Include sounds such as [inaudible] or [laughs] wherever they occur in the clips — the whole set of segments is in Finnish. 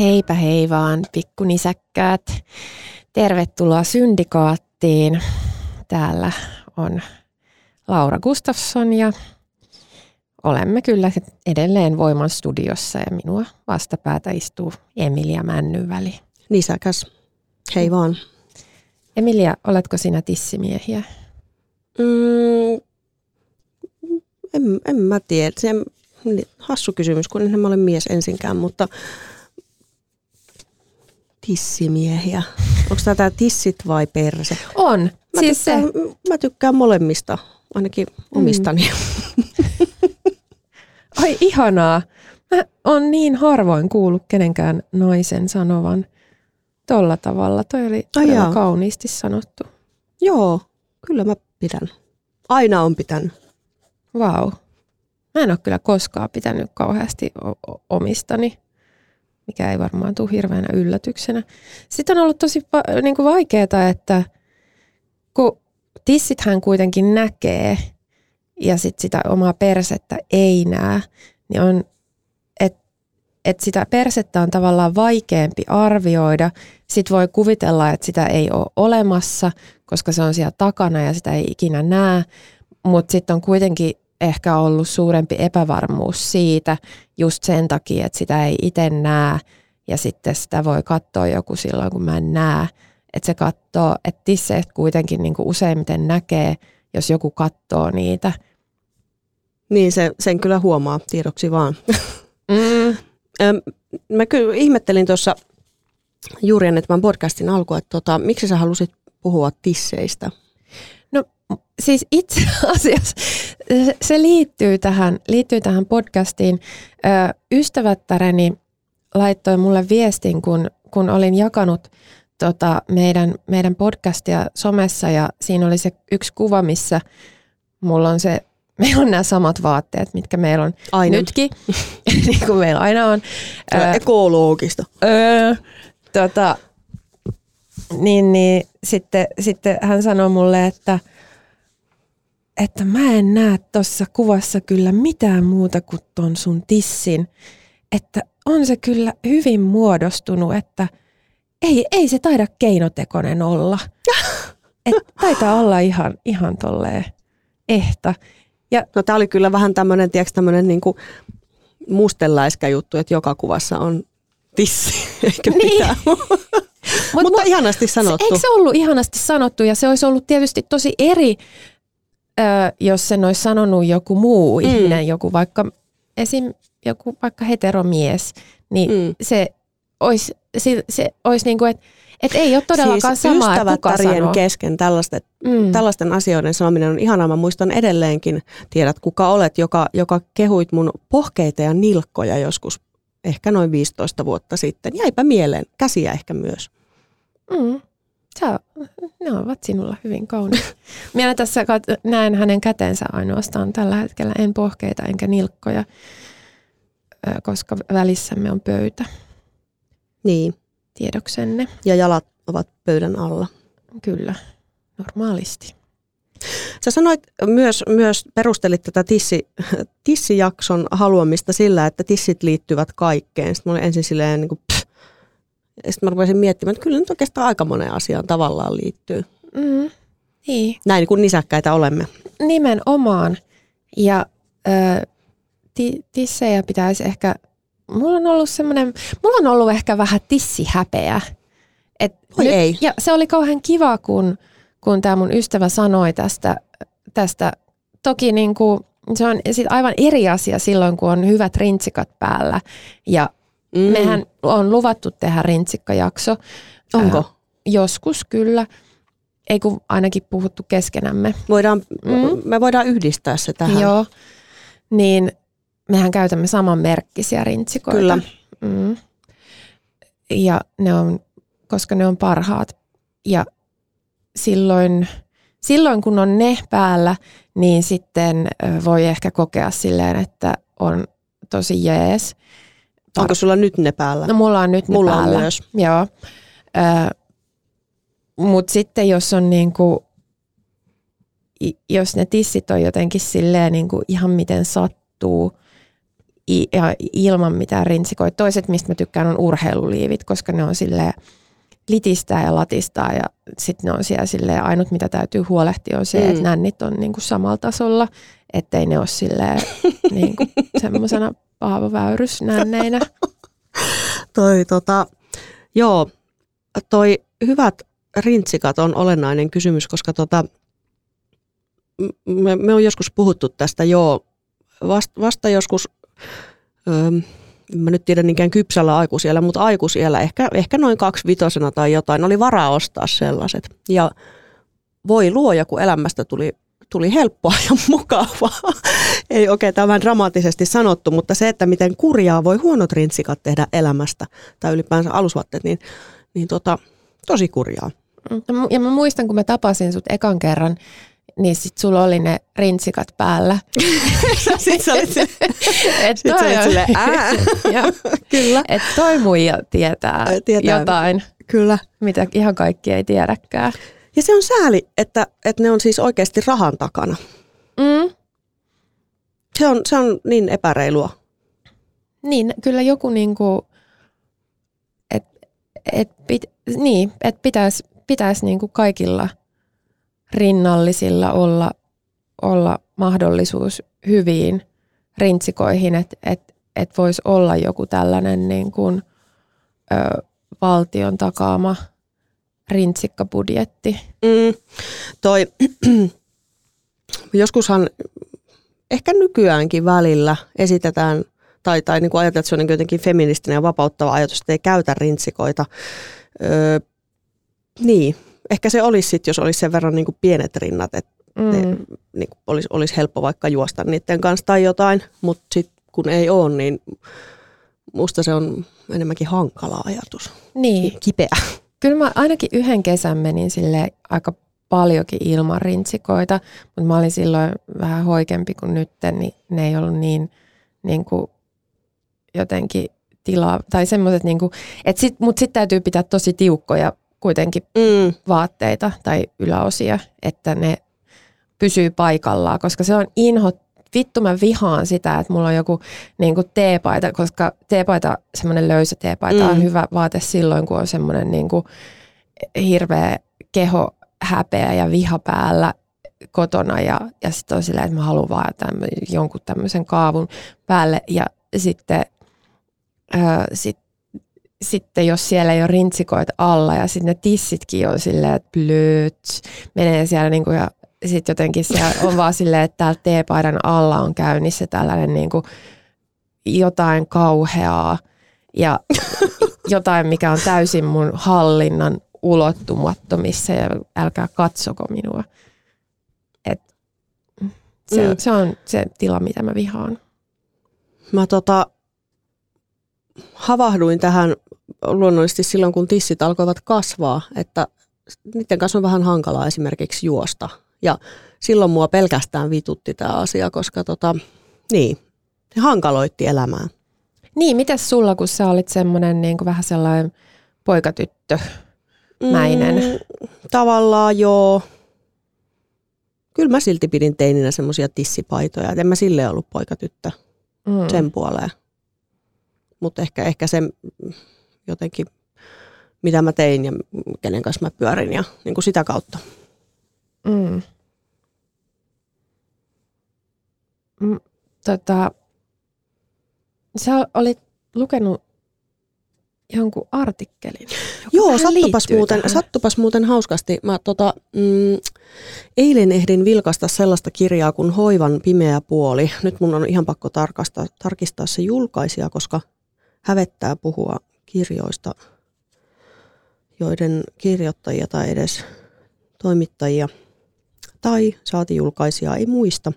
Heipä hei vaan, pikkunisäkkäät. Tervetuloa Syndikaattiin. Täällä on Laura Gustafsson ja olemme kyllä edelleen Voiman studiossa ja minua vastapäätä istuu Emilia Männyväli. Nisäkäs. Hei vaan. Emilia, oletko sinä tissimiehiä? Mm, en, en mä tiedä. Se hassu kysymys, kun en mä ole mies ensinkään, mutta tissimiehiä. Onko tämä tissit vai perse? On. Mä, siis tykkään, se. mä tykkään molemmista, ainakin omistani. Mm. [laughs] Ai ihanaa. Mä on niin harvoin kuullut kenenkään naisen sanovan tolla tavalla. Toi oli Ai kauniisti sanottu. Joo, kyllä mä pidän. Aina on pitänyt. Vau. Wow. Mä en ole kyllä koskaan pitänyt kauheasti omistani mikä ei varmaan tule hirveänä yllätyksenä. Sitten on ollut tosi niin kuin vaikeaa, että kun tissithän kuitenkin näkee ja sitten sitä omaa persettä ei näe, niin on, että et sitä persettä on tavallaan vaikeampi arvioida. Sitten voi kuvitella, että sitä ei ole olemassa, koska se on siellä takana ja sitä ei ikinä näe. Mutta sitten on kuitenkin ehkä ollut suurempi epävarmuus siitä just sen takia, että sitä ei itse näe ja sitten sitä voi katsoa joku silloin, kun mä en näe. Että se katsoo, että tisseet kuitenkin niin kuin useimmiten näkee, jos joku katsoo niitä. Niin, se, sen kyllä huomaa tiedoksi vaan. Mm. [laughs] mä kyllä ihmettelin tuossa juuri ennen tämän podcastin alkua, että tota, miksi sä halusit puhua tisseistä? Siis itse [laughs] asiassa se liittyy tähän, liittyy tähän podcastiin. Ystävättäreni laittoi mulle viestin, kun, kun olin jakanut tota, meidän, meidän podcastia somessa ja siinä oli se yksi kuva, missä mulla on se, [laughs] meillä on nämä samat vaatteet, mitkä meillä on aina. nytkin, [laughs] niin kuin meillä aina on. On ekologista. Öö, tota, niin, niin sitten, sitten hän sanoi mulle, että – että mä en näe tuossa kuvassa kyllä mitään muuta kuin ton sun tissin. Että on se kyllä hyvin muodostunut, että ei, ei se taida keinotekoinen olla. [laughs] Et taitaa olla ihan, ihan tolleen ehta. Ja, no tää oli kyllä vähän tämmöinen, tiedätkö, tämmöinen niinku mustenläiskä juttu, että joka kuvassa on tissi, [laughs] eikä niin. mitään. [laughs] Mut, Mutta ihanasti sanottu. Eikö se ollut ihanasti sanottu ja se olisi ollut tietysti tosi eri ö, jos sen olisi sanonut joku muu mm. ihminen, joku vaikka esim. joku vaikka heteromies, niin mm. se olisi, se, se olisi niin kuin, että et ei ole todellakaan siis samaa, ystävättärien kesken tällaisten, mm. tällaisten asioiden sanominen on ihanaa. Mä muistan edelleenkin, tiedät kuka olet, joka, joka kehuit mun pohkeita ja nilkkoja joskus ehkä noin 15 vuotta sitten. Jäipä mieleen, käsiä ehkä myös. Mm. Sä, ne ovat sinulla hyvin kauniit. [laughs] Minä tässä näen hänen kätensä ainoastaan tällä hetkellä, en pohkeita enkä nilkkoja, koska välissämme on pöytä. Niin. Tiedoksenne. Ja jalat ovat pöydän alla. Kyllä, normaalisti. Sä sanoit myös, myös perustelit tätä tissi, tissijakson haluamista sillä, että tissit liittyvät kaikkeen. Sitten mä olin ensin silleen niin kuin, sitten mä rupesin miettimään, että kyllä nyt oikeastaan aika moneen asiaan tavallaan liittyy. Mm, niin. Näin kuin nisäkkäitä olemme. Nimenomaan. Ja ö, ti, tissejä pitäisi ehkä, mulla on ollut semmoinen, mulla on ollut ehkä vähän tissihäpeä. Et Oi nyt, ei. Ja se oli kauhean kiva, kun, kun tämä mun ystävä sanoi tästä tästä. Toki niin kuin, se on sit aivan eri asia silloin, kun on hyvät rintsikat päällä. Ja mm. mehän on luvattu tehdä rintsikkajakso. Onko? Äh, joskus kyllä. Ei kun ainakin puhuttu keskenämme. Voidaan, mm. Me voidaan yhdistää se tähän. Joo. Niin mehän käytämme saman merkkisiä rintsikoita. Kyllä. Mm. Ja ne on, koska ne on parhaat. Ja silloin, silloin kun on ne päällä, niin sitten voi ehkä kokea silleen, että on tosi jees. Onko sulla nyt ne päällä? No mulla on nyt ne mulla päällä. On myös. Joo. Mutta sitten jos on niinku, jos ne tissit on jotenkin silleen niinku ihan miten sattuu ja ilman mitään rintsikoita. Toiset, mistä mä tykkään, on urheiluliivit, koska ne on silleen litistää ja latistaa ja sitten ne on siellä silleen, ainut mitä täytyy huolehtia on se, mm. että nännit on niinku samalla tasolla, ettei ne ole silleen [laughs] niinku semmoisena paavoväyrysnänneinä. toi tota, joo, toi hyvät rintsikat on olennainen kysymys, koska tota, me, me on joskus puhuttu tästä joo, vasta, vasta joskus, öö, mä nyt tiedän niinkään kypsällä aikuisiellä, mutta aikuisiellä ehkä, ehkä noin kaksi vitosena tai jotain, oli varaa ostaa sellaiset. Ja voi luoja, kun elämästä tuli, tuli helppoa ja [laughs] mukavaa. Ei oikein tämän dramaattisesti sanottu, mutta se, että miten kurjaa voi huonot rintsikat tehdä elämästä, tai ylipäänsä alusvaatteet, niin, niin tota, tosi kurjaa. Mm, ja mä muistan, kun mä tapasin sut ekan kerran, niin sit sulla oli ne rintsikat päällä. [laughs] sitten sä olit, et sit sä olit ää. [laughs] Kyllä. Et toi muija tietää, tietää jotain, Kyllä. mitä ihan kaikki ei tiedäkään. Ja se on sääli, että, että ne on siis oikeasti rahan takana. Mm. Se, on, se on niin epäreilua. Niin, kyllä joku niinku, että et pit, niin, et pitäisi pitäis niinku kaikilla – rinnallisilla olla, olla mahdollisuus hyviin rintsikoihin, että et, et voisi olla joku tällainen niin kuin, ö, valtion takaama rintsikkabudjetti. Mm, toi, [clears throat] joskushan ehkä nykyäänkin välillä esitetään tai, tai niin kuin ajatellaan, että se on niin jotenkin feministinen ja vapauttava ajatus, että ei käytä rintsikoita. Öö, niin, ehkä se olisi sitten, jos olisi sen verran niin kuin pienet rinnat, että mm. ne, niin kuin olisi, olisi helppo vaikka juosta niiden kanssa tai jotain, mutta sitten kun ei ole, niin musta se on enemmänkin hankala ajatus. Niin. Kipeä. Kyllä mä ainakin yhden kesän menin sille aika paljonkin ilman rintsikoita, mutta mä olin silloin vähän hoikempi kuin nyt, niin ne ei ollut niin, niin kuin jotenkin tilaa, tai semmoiset, niin kuin, että sit, mutta sitten täytyy pitää tosi tiukkoja kuitenkin mm. vaatteita tai yläosia, että ne pysyy paikallaan, koska se on inho, vittu mä vihaan sitä, että mulla on joku niin kuin teepaita, koska teepaita, semmoinen löysä teepaita mm. on hyvä vaate silloin, kun on semmoinen niin kuin hirveä keho häpeä ja viha päällä kotona ja, ja sitten on silleen, että mä haluan vaan tämän, jonkun tämmöisen kaavun päälle ja sitten äh, sit sitten jos siellä ei ole rintsikoita alla ja sitten ne tissitkin on silleen, että blöt, menee siellä niinku ja sitten jotenkin siellä [laughs] on vaan silleen, että täällä teepaidan alla on käynnissä tällainen niinku jotain kauheaa ja [laughs] jotain, mikä on täysin mun hallinnan ulottumattomissa ja älkää katsoko minua. Et se, mm. se on se tila, mitä mä vihaan. Mä tota, havahduin tähän luonnollisesti silloin, kun tissit alkoivat kasvaa, että niiden kanssa on vähän hankalaa esimerkiksi juosta. Ja silloin mua pelkästään vitutti tämä asia, koska tota, niin, se hankaloitti elämää. Niin, mitäs sulla, kun sä olit semmoinen niin kuin vähän sellainen poikatyttö mäinen? Mm, tavallaan joo. Kyllä mä silti pidin teininä semmoisia tissipaitoja. En mä sille ollut poikatyttö mm. sen puoleen. Mutta ehkä, ehkä se jotenkin, mitä mä tein ja kenen kanssa mä pyörin ja niin kuin sitä kautta. Mm. Mm, tota, sä olit lukenut jonkun artikkelin. Joo, sattupas muuten, tähän. sattupas muuten hauskasti. Mä tota, mm, eilen ehdin vilkasta sellaista kirjaa kuin Hoivan pimeä puoli. Nyt mun on ihan pakko tarkastaa, tarkistaa se julkaisija, koska hävettää puhua kirjoista, joiden kirjoittajia tai edes toimittajia tai saati julkaisijaa ei muista.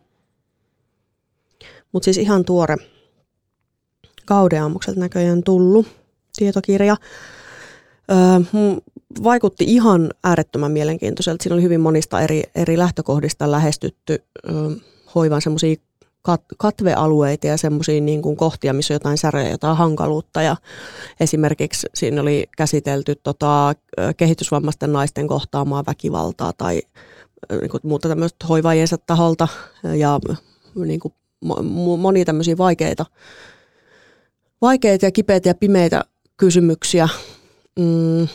Mutta siis ihan tuore kaudeaamukselta näköjään tullut tietokirja. Öö, mun vaikutti ihan äärettömän mielenkiintoiselta. Siinä oli hyvin monista eri, eri lähtökohdista lähestytty öö, hoivan semmoisia kat, katvealueita ja semmoisia niin kuin kohtia, missä on jotain säröjä, jotain hankaluutta. Ja esimerkiksi siinä oli käsitelty tota, kehitysvammaisten naisten kohtaamaa väkivaltaa tai niin kuin muuta tämmöistä hoivaajiensa taholta ja niin kuin mo- mo- monia tämmöisiä vaikeita, vaikeita ja kipeitä ja pimeitä kysymyksiä. Mm,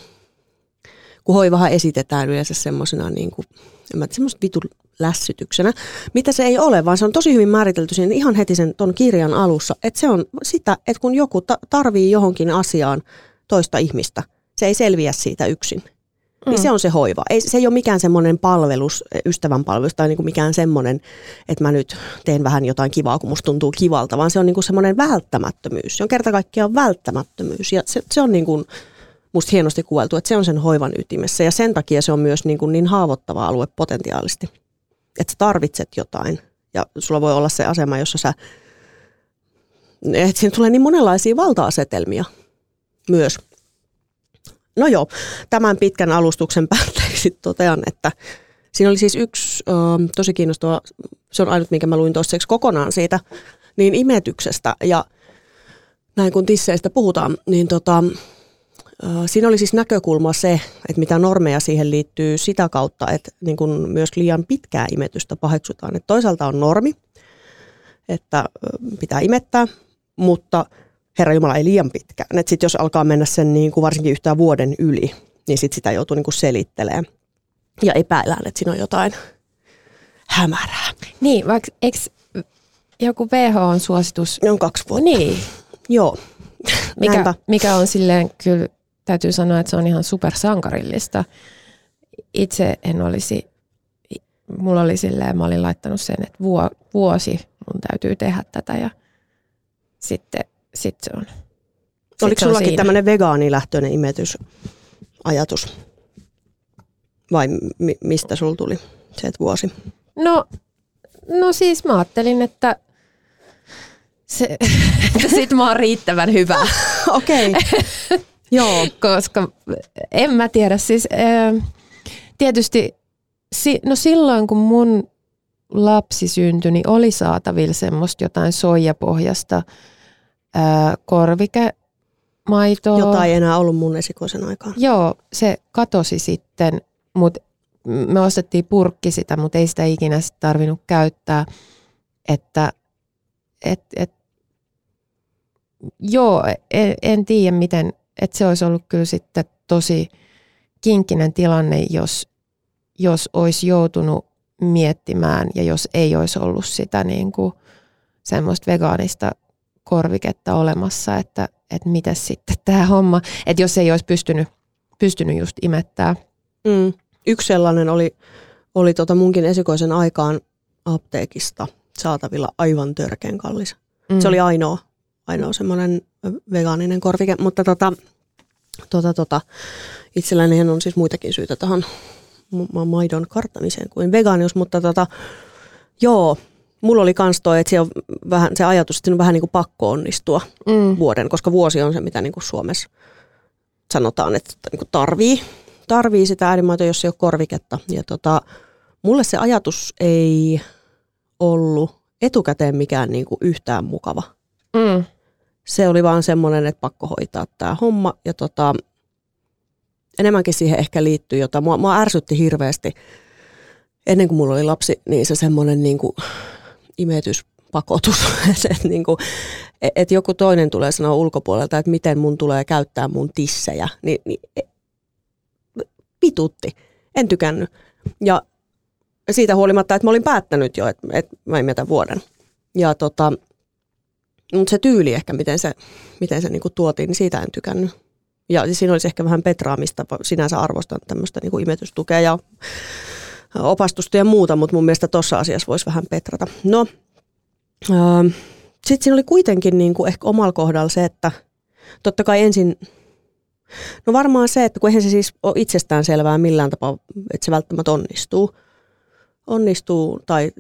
kun hoivahan esitetään yleensä semmoisena niin kuin, en mä tiedä, vitun lässytyksenä, mitä se ei ole, vaan se on tosi hyvin määritelty siinä ihan heti sen ton kirjan alussa, että se on sitä, että kun joku ta- tarvii johonkin asiaan toista ihmistä, se ei selviä siitä yksin. Mm. Niin se on se hoiva. Ei, se ei ole mikään semmoinen palvelus, ystävän palvelus tai niinku mikään semmoinen, että mä nyt teen vähän jotain kivaa, kun musta tuntuu kivalta, vaan se on niinku semmoinen välttämättömyys. Se on kerta kaikkiaan välttämättömyys ja se, se on niinku musta hienosti kuvailtu, että se on sen hoivan ytimessä ja sen takia se on myös niinku niin haavoittava alue potentiaalisesti. Että sä tarvitset jotain ja sulla voi olla se asema, jossa sä, että siinä tulee niin monenlaisia valta-asetelmia myös. No joo, tämän pitkän alustuksen [laughs] päätteeksi totean, että siinä oli siis yksi ö, tosi kiinnostava, se on ainut, minkä mä luin toiseksi kokonaan siitä, niin imetyksestä ja näin kun tisseistä puhutaan, niin tota, siinä oli siis näkökulma se, että mitä normeja siihen liittyy sitä kautta, että niin kun myös liian pitkää imetystä paheksutaan. Että toisaalta on normi, että pitää imettää, mutta Herra Jumala ei liian pitkään. Että sit jos alkaa mennä sen niin kuin varsinkin yhtään vuoden yli, niin sit sitä joutuu niin kuin selittelemään. Ja epäillään, että siinä on jotain hämärää. Niin, vaikka eikö joku WHO-suositus, Ne on kaksi vuotta. niin, Joo. mikä, Näinpä. mikä on silleen, kyllä täytyy sanoa, että se on ihan supersankarillista. Itse en olisi, mulla oli silleen, mä olin laittanut sen, että vuo, vuosi mun täytyy tehdä tätä ja sitten sit se on. sit Oliko se on sullakin siinä. tämmöinen vegaanilähtöinen imetysajatus? Vai mi- mistä sul tuli se, että vuosi? No, no siis mä ajattelin, että, se, [laughs] että sit mä oon riittävän hyvä. [laughs] Okei. [laughs] Joo. koska en mä tiedä, siis ää, tietysti si, no silloin kun mun lapsi syntyi, niin oli saatavilla semmoista jotain soijapohjasta ää, korvikemaitoa. Jotain ei enää ollut mun esikoisen aikaan. Joo, se katosi sitten, mutta me ostettiin purkki sitä, mutta ei sitä ikinä sit tarvinnut käyttää. Että et, et, joo, en, en tiedä miten, että se olisi ollut kyllä sitten tosi kinkkinen tilanne, jos, jos olisi joutunut miettimään ja jos ei olisi ollut sitä niin kuin semmoista vegaanista korviketta olemassa, että, että miten sitten [laughs] tämä homma, että jos ei olisi pystynyt, pystynyt just imettää. Mm. Yksi sellainen oli, oli tota munkin esikoisen aikaan apteekista saatavilla aivan törkeän kallis. Mm. Se oli ainoa, ainoa semmoinen vegaaninen korvike, mutta tota, tota, tota, itselläni on siis muitakin syitä tähän ma- maidon karttamiseen kuin vegaanius, mutta tota, joo, mulla oli kans toi, että se, on vähän, se ajatus, että on vähän niin kuin pakko onnistua mm. vuoden, koska vuosi on se, mitä niin kuin Suomessa sanotaan, että niin kuin tarvii, tarvii sitä äidinmaitoa, jos ei ole korviketta. Ja tota, mulle se ajatus ei ollut etukäteen mikään niin kuin yhtään mukava. Mm. Se oli vaan semmoinen, että pakko hoitaa tämä homma. Ja tota, enemmänkin siihen ehkä liittyy jota. Mua, mua ärsytti hirveästi. Ennen kuin mulla oli lapsi, niin se semmoinen niin kuin imetyspakotus. [laughs] että niin kuin, että joku toinen tulee sanoa ulkopuolelta, että miten mun tulee käyttää mun tissejä. Niin, niin pitutti. En tykännyt. Ja siitä huolimatta, että mä olin päättänyt jo, että, että mä imetän vuoden. Ja tota, mutta se tyyli ehkä, miten se, miten se niinku tuotiin, niin siitä en tykännyt. Ja siinä olisi ehkä vähän petraamista, sinänsä arvostan tämmöistä niin kuin imetystukea ja opastusta ja muuta, mutta mun mielestä tuossa asiassa voisi vähän petrata. No, ähm, sitten siinä oli kuitenkin niin kuin ehkä omalla kohdalla se, että totta kai ensin, no varmaan se, että kun eihän se siis ole itsestään selvää millään tapaa, että se välttämättä onnistuu. Onnistuu tai,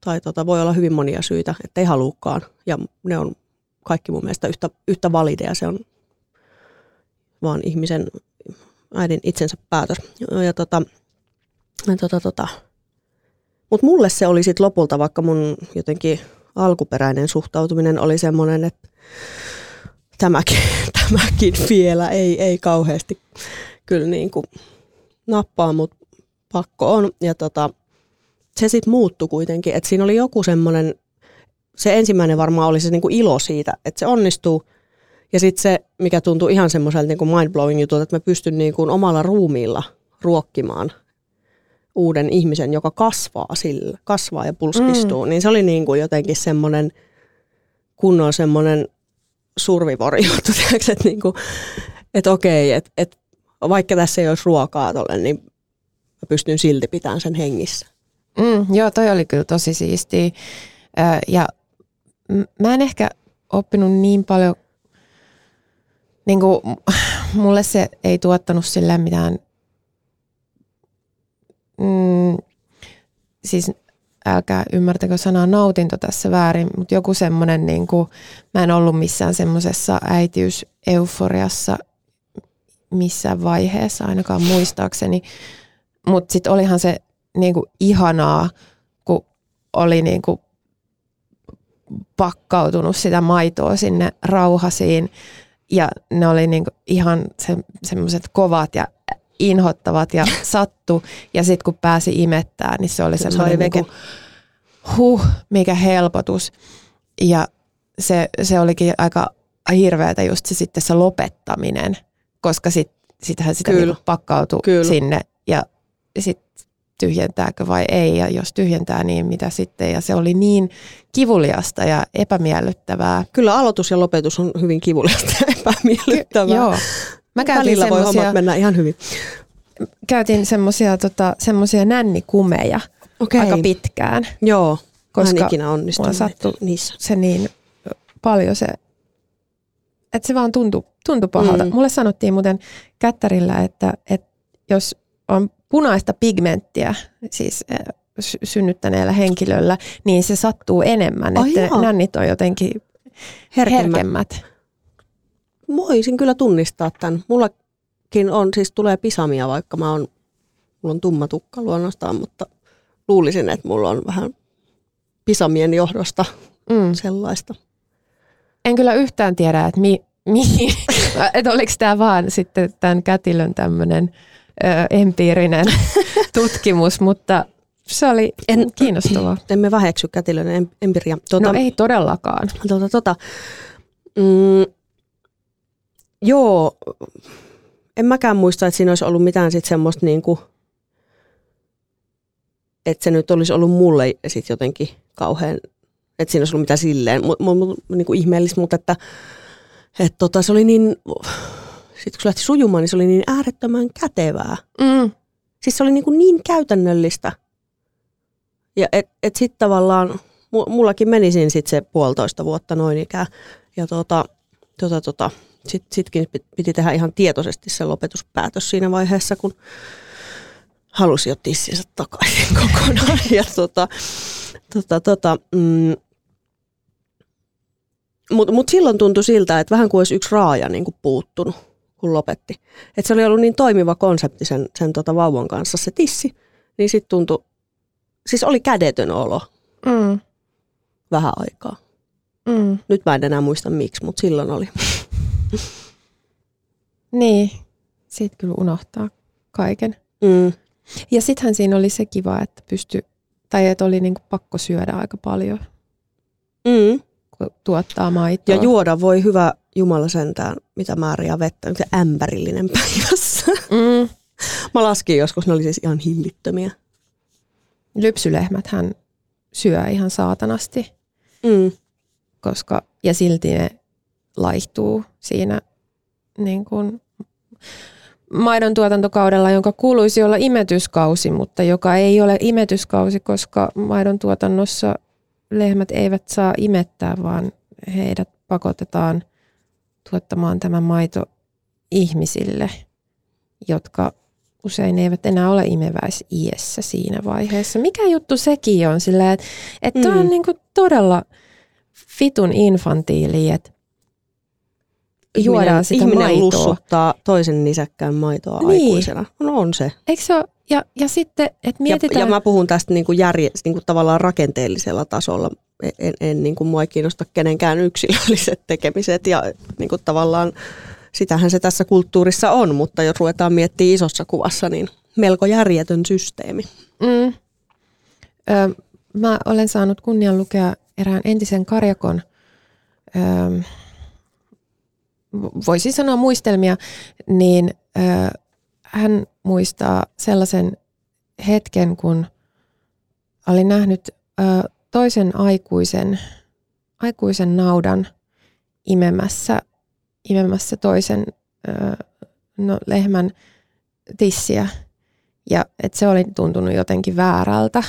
tai tota, voi olla hyvin monia syitä, että ei haluukaan. Ja ne on kaikki mun mielestä yhtä, yhtä valideja. Se on vaan ihmisen äidin itsensä päätös. Ja tota, ja tota, tota. Mutta mulle se oli sitten lopulta, vaikka mun jotenkin alkuperäinen suhtautuminen oli semmoinen, että tämäkin, [laughs] tämäkin vielä ei, ei kauheasti kyllä niin kuin nappaa, mutta pakko on. Ja tota, se sitten muuttui kuitenkin, että siinä oli joku semmoinen, se ensimmäinen varmaan oli se niin kuin ilo siitä, että se onnistuu. Ja sitten se, mikä tuntuu ihan semmoiselta niin kuin mind-blowing jutulta, että mä pystyn niin kuin omalla ruumiilla ruokkimaan uuden ihmisen, joka kasvaa sillä, kasvaa ja pulskistuu, mm. niin se oli niin kuin jotenkin semmoinen kunnon semmoinen survivori juttu, [laughs] että, niin kuin, että okei, että, että vaikka tässä ei olisi ruokaa tolle, niin mä pystyn silti pitämään sen hengissä. Mm, joo, toi oli kyllä tosi siistiä. Ja mä en ehkä oppinut niin paljon, niin kuin, [laughs] mulle se ei tuottanut sillä mitään mm, siis älkää ymmärtäkö sanaa nautinto tässä väärin, mutta joku semmoinen, niin kuin, mä en ollut missään semmoisessa äitiyseuforiassa missään vaiheessa ainakaan muistaakseni, mutta sitten olihan se niin kuin ihanaa, kun oli niin kuin pakkautunut sitä maitoa sinne rauhasiin ja ne oli niin kuin ihan se, semmoiset kovat ja inhottavat ja [laughs] sattu. Ja sitten kun pääsi imettää, niin se oli semmoinen niinku, huh, mikä helpotus. Ja se, se olikin aika hirveätä just se sitten se lopettaminen, koska sit, sitähän sitä Kyllä. Niinku pakkautui Kyllä. sinne ja sitten tyhjentääkö vai ei ja jos tyhjentää niin mitä sitten ja se oli niin kivuliasta ja epämiellyttävää. Kyllä aloitus ja lopetus on hyvin kivuliasta ja epämiellyttävää. Ky- joo, Mä käytin Välillä voi hommat mennä ihan hyvin. Käytin semmoisia tota, semmosia nännikumeja okay. aika pitkään. Joo, koska ikinä onnistunut sattui niissä. se niin paljon se, että se vaan tuntui, tuntui pahalta. Mm. Mulle sanottiin muuten kättärillä, että, että jos on punaista pigmenttiä, siis synnyttäneellä henkilöllä, niin se sattuu enemmän, oh, että joo. nännit on jotenkin herkemmät. herkemmät voisin kyllä tunnistaa tämän. Mullakin on, siis tulee pisamia, vaikka mä on, mulla on tumma tukka luonnostaan, mutta luulisin, että mulla on vähän pisamien johdosta mm. sellaista. En kyllä yhtään tiedä, että mi, mi, [laughs] että oliko tämä vaan sitten tämän kätilön tämmöinen empiirinen [laughs] tutkimus, mutta se oli en, kiinnostavaa. [clears throat] Emme väheksy kätilön empiria. Tuota, no ei todellakaan. Tuota, tuota, mm, Joo, en mäkään muista, että siinä olisi ollut mitään sit semmoista niin kuin, että se nyt olisi ollut mulle sit jotenkin kauhean, että siinä olisi ollut mitään silleen, mu, mu, mu, niin kuin ihmeellistä, mutta että, että tota, se oli niin, sitten kun se lähti sujumaan, niin se oli niin äärettömän kätevää. Mm. Siis se oli niin, kuin niin käytännöllistä. Ja et, et sitten tavallaan, mullakin meni siinä sit se puolitoista vuotta noin ikään. Ja tota, tota, tota, sitten sitkin piti tehdä ihan tietoisesti se lopetuspäätös siinä vaiheessa, kun halusi jo tissinsä takaisin [laughs] kokonaan. Ja tota, tota, tota, mm, mutta mut silloin tuntui siltä, että vähän kuin olisi yksi raaja niin kuin puuttunut, kun lopetti. Et se oli ollut niin toimiva konsepti sen, sen tota vauvan kanssa, se tissi. Niin sitten tuntui, siis oli kädetön olo mm. vähän aikaa. Mm. Nyt mä en enää muista miksi, mutta silloin oli. [laughs] niin, siitä kyllä unohtaa kaiken. Mm. Ja sittenhän siinä oli se kiva, että pysty, tai että oli niinku pakko syödä aika paljon, mm. tuottaa maitoa. Ja juoda voi hyvä Jumala sentään, mitä määriä vettä, se ämpärillinen päivässä. Mm. [laughs] Mä laskin joskus, ne oli siis ihan hillittömiä. Lypsylehmät hän syö ihan saatanasti, mm. koska, ja silti ne laihtuu siinä niin kuin maidon tuotantokaudella, jonka kuuluisi olla imetyskausi, mutta joka ei ole imetyskausi, koska maidon tuotannossa lehmät eivät saa imettää, vaan heidät pakotetaan tuottamaan tämä maito ihmisille, jotka usein eivät enää ole imeväisiässä siinä vaiheessa. Mikä juttu sekin on sillä, että, että mm. on niin todella fitun infantiili, että juodaan ihminen, sitä ihminen maitoa. lussuttaa toisen nisäkkään maitoa niin. aikuisena. No on se. Eikö se ole? Ja, ja sitten, että mietitään... Ja, ja mä puhun tästä niin kuin järje, niin kuin tavallaan rakenteellisella tasolla. En, en niin kuin mua ei kiinnosta kenenkään yksilölliset tekemiset ja niin kuin tavallaan sitähän se tässä kulttuurissa on, mutta jos ruvetaan miettimään isossa kuvassa, niin melko järjetön systeemi. Mm. Ö, mä olen saanut kunnian lukea erään entisen karjakon, ö, voisin sanoa muistelmia, niin ö, hän muistaa sellaisen hetken, kun oli nähnyt ö, toisen aikuisen, aikuisen naudan imemässä imemässä toisen ö, no, lehmän tissiä. Ja että se oli tuntunut jotenkin väärältä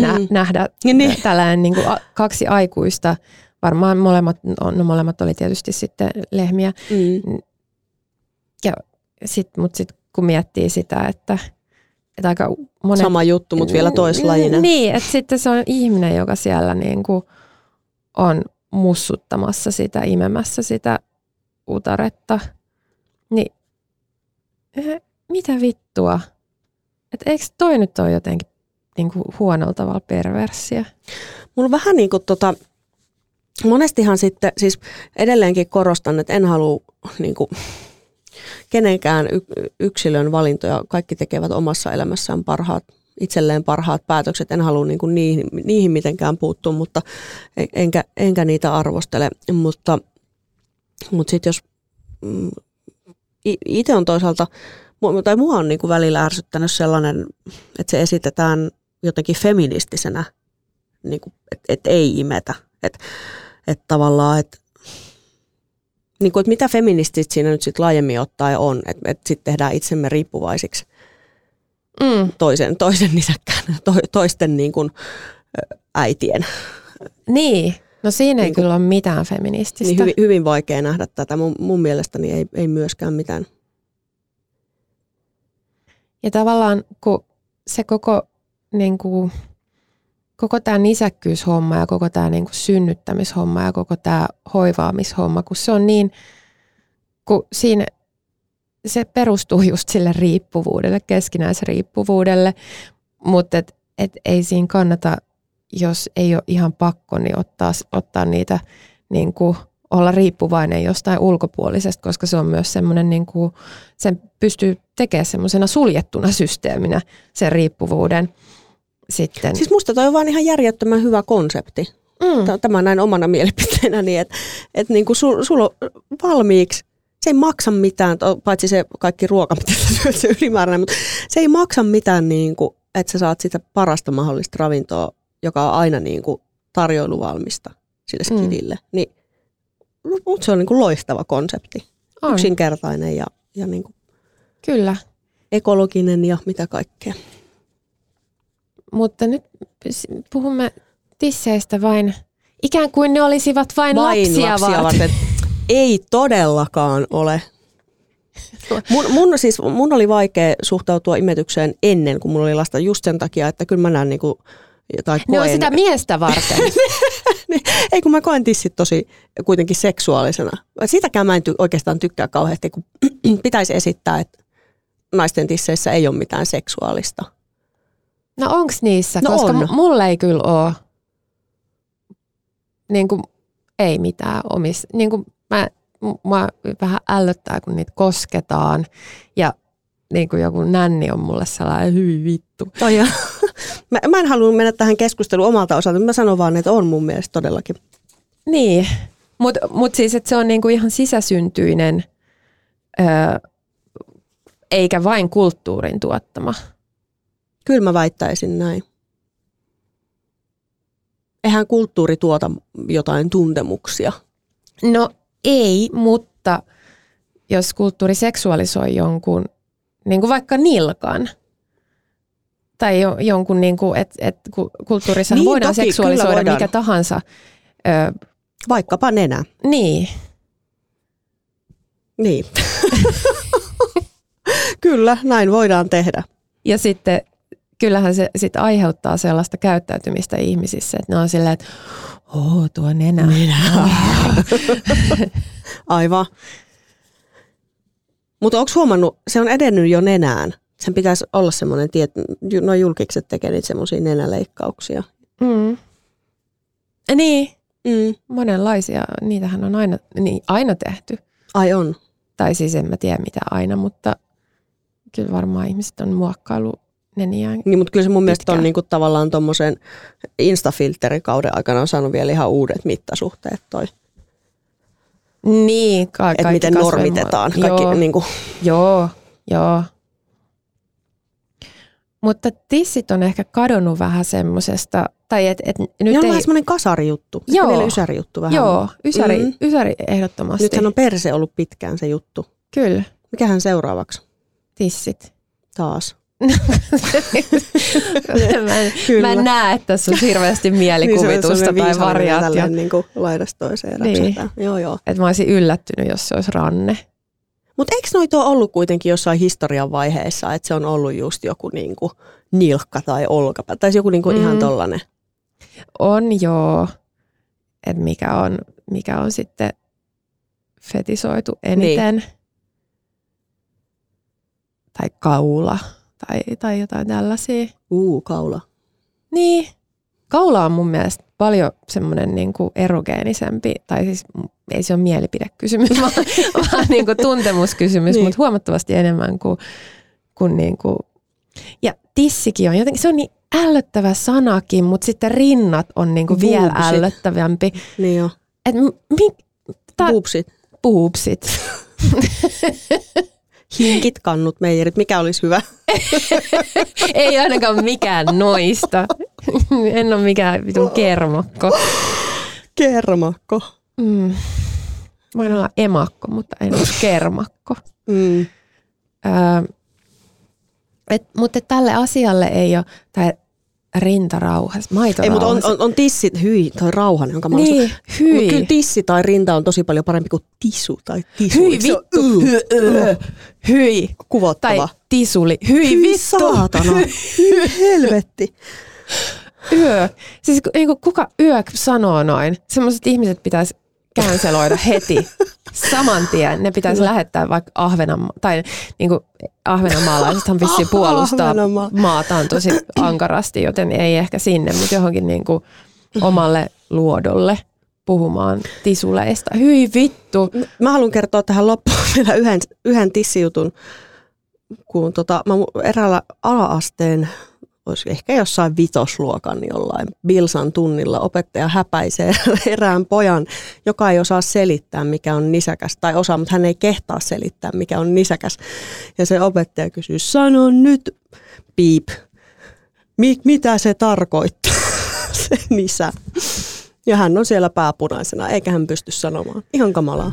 nä- mm. nähdä niin. tällainen niin kuin kaksi aikuista. Varmaan molemmat, no, no molemmat oli tietysti sitten lehmiä. Mm. Ja sit, mutta sitten kun miettii sitä, että, että aika monet, Sama juttu, mutta vielä toislajinen. Niin, että sitten se on ihminen, joka siellä niin kuin on mussuttamassa sitä, imemässä sitä utaretta, niin mitä vittua? Et eikö toi nyt ole jotenkin niin kuin huonolla tavalla perversiä? Mulla vähän niin kuin tota, monestihan sitten, siis edelleenkin korostan, että en halua niin kuin, kenenkään yksilön valintoja. Kaikki tekevät omassa elämässään parhaat, itselleen parhaat päätökset. En halua niin kuin niihin, niihin mitenkään puuttua, mutta enkä, enkä niitä arvostele. Mutta mutta sitten jos mm, itse on toisaalta, tai mua on niinku välillä ärsyttänyt sellainen, että se esitetään jotenkin feministisenä, niinku, että et ei imetä. Että et tavallaan, että niinku, et mitä feministit siinä nyt sitten laajemmin ottaen on, että et sitten tehdään itsemme riippuvaisiksi mm. toisen, toisen nisäkkään, to, toisten niinku, äitien. Niin, No siinä ei niin kyllä ole mitään feminististä. Niin hyvin, hyvin vaikea nähdä tätä. Mun, mun mielestäni ei, ei myöskään mitään. Ja tavallaan kun se koko, niin kuin, koko tämä nisäkkyyshomma ja koko tämä niin kuin synnyttämishomma ja koko tämä hoivaamishomma, kun se on niin, kun siinä se perustuu just sille riippuvuudelle, keskinäisriippuvuudelle, mutta et, et ei siinä kannata jos ei ole ihan pakko, niin ottaa, ottaa niitä niin kuin olla riippuvainen jostain ulkopuolisesta, koska se on myös semmoinen, niin sen pystyy tekemään semmoisena suljettuna systeeminä sen riippuvuuden. Sitten. Siis musta toi on vaan ihan järjettömän hyvä konsepti. Mm. Tämä näin omana mielipiteenä, niin että et niin kuin sul, on valmiiksi, se ei maksa mitään, paitsi se kaikki ruoka, mitä sä syöt, se ylimääräinen, mutta se ei maksa mitään, niin kuin, että sä saat sitä parasta mahdollista ravintoa joka on aina niin kuin tarjoiluvalmista sille skidille. Mm. Niin, mutta se on niin kuin loistava konsepti. On. Yksinkertainen ja, ja niin kuin Kyllä. ekologinen ja mitä kaikkea. Mutta nyt puhumme tisseistä vain, ikään kuin ne olisivat vain, vain lapsia, lapsia varten. Ei todellakaan ole. Mun, mun, siis, mun oli vaikea suhtautua imetykseen ennen, kun mulla oli lasta just sen takia, että kyllä mä näen niin kuin tai koen... Ne on sitä miestä varten. [laughs] Niin, ei kun mä koen tissit tosi kuitenkin seksuaalisena. Sitäkään mä en ty- oikeastaan tykkää kauheasti, kun [clears throat] pitäisi esittää, että naisten tisseissä ei ole mitään seksuaalista. No onks niissä? No Koska on. mulle ei kyllä ole. Niin kuin, ei mitään omis. Niin kuin mä, mä vähän ällöttää, kun niitä kosketaan. Ja niin kuin joku nänni on mulle sellainen hyvin vittu. Oh, [laughs] mä, mä en halua mennä tähän keskusteluun omalta osalta, mä sanon vaan, että on mun mielestä todellakin. Niin, mutta mut siis, että se on niinku ihan sisäsyntyinen, öö, eikä vain kulttuurin tuottama. Kyllä mä väittäisin näin. Eihän kulttuuri tuota jotain tuntemuksia. No ei, mutta jos kulttuuri seksualisoi jonkun, niin kuin vaikka nilkan, tai jo, jonkun, niin kuin, että et, kulttuurissa Niin, voidaan toki, seksualisoida kyllä voidaan. mikä tahansa. Ö, Vaikkapa nenä. niin, Niin. [laughs] Kyllä, näin voidaan tehdä. ja sitten kyllähän se sit aiheuttaa sellaista käyttäytymistä ihmisissä, että ne on silleen, että oo, tuo nenä. nenä. [laughs] Aivan. Mutta onko huomannut, se on edennyt jo nenään. Sen pitäisi olla semmoinen, että no julkikset tekee niitä semmoisia nenäleikkauksia. Mm. Niin, Mm. monenlaisia. Niitähän on aina, niin, aina tehty. Ai on. Tai siis en mä tiedä mitä aina, mutta kyllä varmaan ihmiset on muokkailu neniään. Niin, mutta kyllä se mun mielestä on Pitkään. niinku tavallaan tuommoisen Instafilterikauden aikana on saanut vielä ihan uudet mittasuhteet toi. Niin, ka- Että miten normitetaan. Kaikki, Joo, niinku, joo, joo. Mutta tissit on ehkä kadonnut vähän semmosesta, tai et, et nyt ne on ei, vähän semmoinen kasarijuttu. Joo. Vielä ysärijuttu vähän. joo, ysäri, mm. ysäri ehdottomasti. Nythän on perse ollut pitkään se juttu. Kyllä, Mikähän seuraavaksi tissit. taas? Mä, en, mä en näe, että tässä on hirveästi mielikuvitusta tai variaatio. Niin kuin laidasta toiseen Niin. Joo, joo. Että mä olisin yllättynyt, jos se olisi ranne. Mutta eikö noita ole ollut kuitenkin jossain historian vaiheessa, että se on ollut just joku niinku nilkka tai olkapää, tai joku niinku mm. ihan tollanen. On joo, että mikä on, mikä on sitten fetisoitu eniten. Niin. Tai kaula tai, tai jotain tällaisia. Uu, kaula. Niin, kaula on mun mielestä paljon semmoinen niin kuin erogeenisempi, tai siis ei se ole mielipidekysymys, [laughs] vaan, vaan niin kuin tuntemuskysymys, Niin. mutta huomattavasti enemmän kuin, kuin, niin kuin. Ja tissikin on jotenkin, se on niin ällöttävä sanakin, mutta sitten rinnat on niin kuin vielä ällöttävämpi. Niin jo. Et mi, ta, Boobsit. boobsit. [laughs] Hinkit, kannut, meijerit. Mikä olisi hyvä? [laughs] ei ainakaan mikään noista. en ole mikään vitun kermokko. Kermakko. Mm. Voin olla emakko, mutta en ole kermakko. Mm. Öö, et, mutta tälle asialle ei ole, tai rintarauhas, Ei, maitorauhas. mutta on, on, on tissit, hyi, toi rauhanen, jonka mä Niin, hyi. Mutta kyllä tissi tai rinta on tosi paljon parempi kuin tisu tai tisu. Hyi vittu, hyi. Tai kuvottava. tisuli, hyi Hyi vittu, saatana. Hyi helvetti. yö. Siis ku- niinku, kuka yö sanoo noin? Semmoiset ihmiset pitäisi canceloida heti. Saman tien ne pitäisi lähettää vaikka Ahvenanma tai niin kuin Ahvenanmaalaisethan vissiin puolustaa Ahvenanmaa. maataan tosi ankarasti, joten ei ehkä sinne, mutta johonkin niin kuin omalle luodolle puhumaan tisuleista. Hyi vittu. Mä haluan kertoa tähän loppuun [laughs] vielä yhden, yhden tissijutun, kun tota, mä eräällä ala-asteen, olisi ehkä jossain vitosluokan jollain Bilsan tunnilla opettaja häpäisee [laughs] erään pojan, joka ei osaa selittää, mikä on nisäkäs, tai osaa, mutta hän ei kehtaa selittää, mikä on nisäkäs. Ja se opettaja kysyy, sano nyt, piip, mi- mitä se tarkoittaa, [laughs] se nisä. Ja hän on siellä pääpunaisena, eikä hän pysty sanomaan. Ihan kamalaa.